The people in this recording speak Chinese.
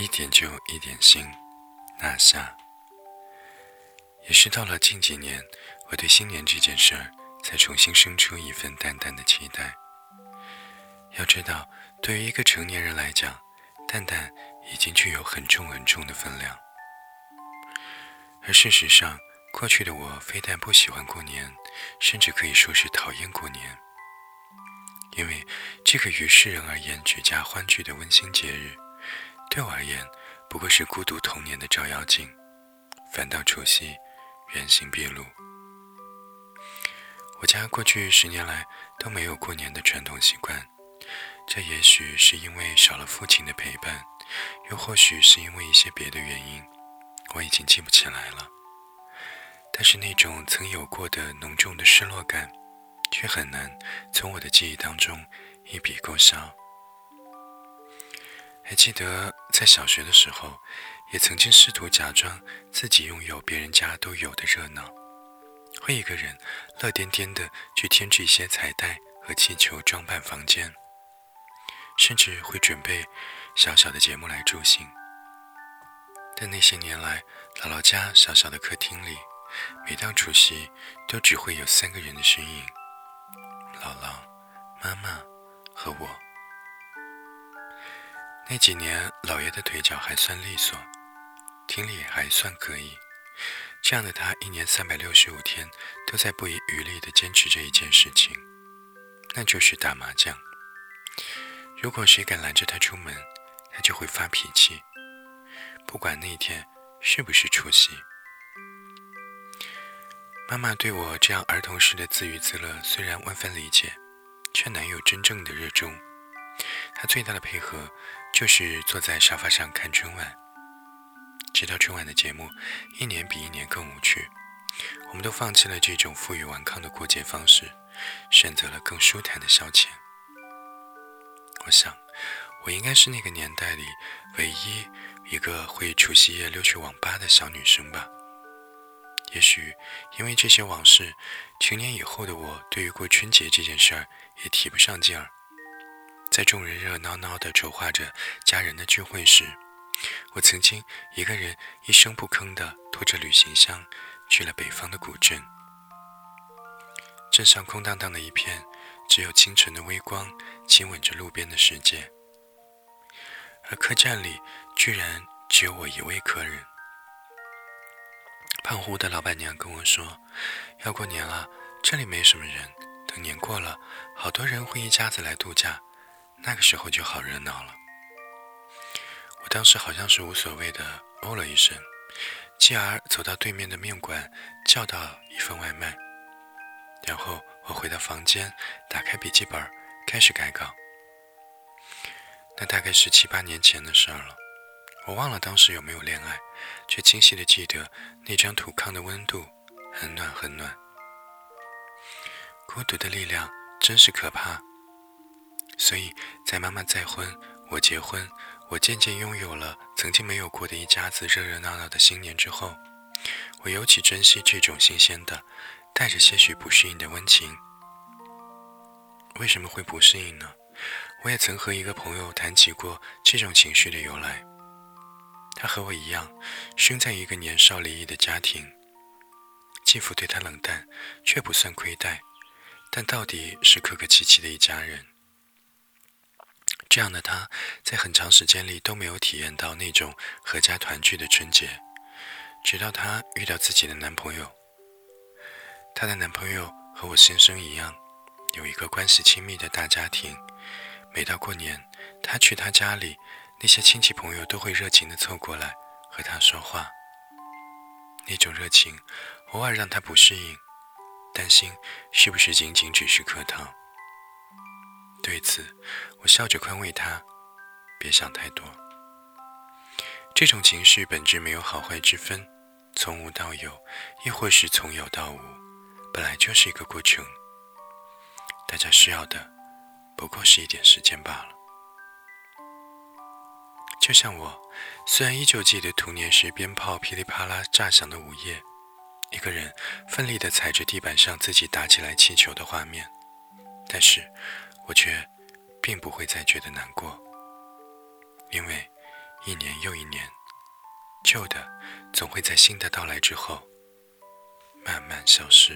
一点就一点心，拿下。也是到了近几年，我对新年这件事儿才重新生出一份淡淡的期待。要知道，对于一个成年人来讲，淡淡已经具有很重很重的分量。而事实上，过去的我非但不喜欢过年，甚至可以说是讨厌过年。因为这个于世人而言举家欢聚的温馨节日，对我而言不过是孤独童年的照妖镜。反倒除夕，原形毕露。我家过去十年来都没有过年的传统习惯，这也许是因为少了父亲的陪伴，又或许是因为一些别的原因，我已经记不起来了。但是那种曾有过的浓重的失落感。却很难从我的记忆当中一笔勾销。还记得在小学的时候，也曾经试图假装自己拥有别人家都有的热闹，会一个人乐颠颠的去添置一些彩带和气球装扮房间，甚至会准备小小的节目来助兴。但那些年来，姥姥家小小的客厅里，每当除夕，都只会有三个人的身影。姥姥、妈妈和我。那几年，姥爷的腿脚还算利索，听力还算可以。这样的他，一年三百六十五天都在不遗余力地坚持着一件事情，那就是打麻将。如果谁敢拦着他出门，他就会发脾气，不管那天是不是除夕。妈妈对我这样儿童式的自娱自乐，虽然万分理解，却难有真正的热衷。他最大的配合就是坐在沙发上看春晚。直到春晚的节目一年比一年更无趣，我们都放弃了这种负隅顽抗的过节方式，选择了更舒坦的消遣。我想，我应该是那个年代里唯一一个会除夕夜溜去网吧的小女生吧。也许因为这些往事，成年以后的我对于过春节这件事儿也提不上劲儿。在众人热闹闹地筹划着家人的聚会时，我曾经一个人一声不吭地拖着旅行箱去了北方的古镇。镇上空荡荡的一片，只有清晨的微光亲吻着路边的世界，而客栈里居然只有我一位客人。胖乎乎的老板娘跟我说：“要过年了，这里没什么人。等年过了，好多人会一家子来度假，那个时候就好热闹了。”我当时好像是无所谓的哦了一声，继而走到对面的面馆叫到一份外卖，然后我回到房间，打开笔记本开始改稿。那大概是七八年前的事儿了。我忘了当时有没有恋爱，却清晰的记得那张土炕的温度很暖很暖。孤独的力量真是可怕。所以在妈妈再婚，我结婚，我渐渐拥有了曾经没有过的一家子热热闹闹的新年之后，我尤其珍惜这种新鲜的、带着些许不适应的温情。为什么会不适应呢？我也曾和一个朋友谈起过这种情绪的由来。他和我一样，生在一个年少离异的家庭，继父对他冷淡，却不算亏待，但到底是客客气气的一家人。这样的他，在很长时间里都没有体验到那种阖家团聚的春节，直到她遇到自己的男朋友。她的男朋友和我先生一样，有一个关系亲密的大家庭，每到过年，她去他家里。那些亲戚朋友都会热情地凑过来和他说话，那种热情偶尔让他不适应，担心是不是仅仅只是客套。对此，我笑着宽慰他：“别想太多。这种情绪本质没有好坏之分，从无到有，亦或是从有到无，本来就是一个过程。大家需要的不过是一点时间罢了。”就像我，虽然依旧记得童年时鞭炮噼里啪啦炸响的午夜，一个人奋力地踩着地板上自己打起来气球的画面，但是我却并不会再觉得难过，因为一年又一年，旧的总会在新的到来之后慢慢消失。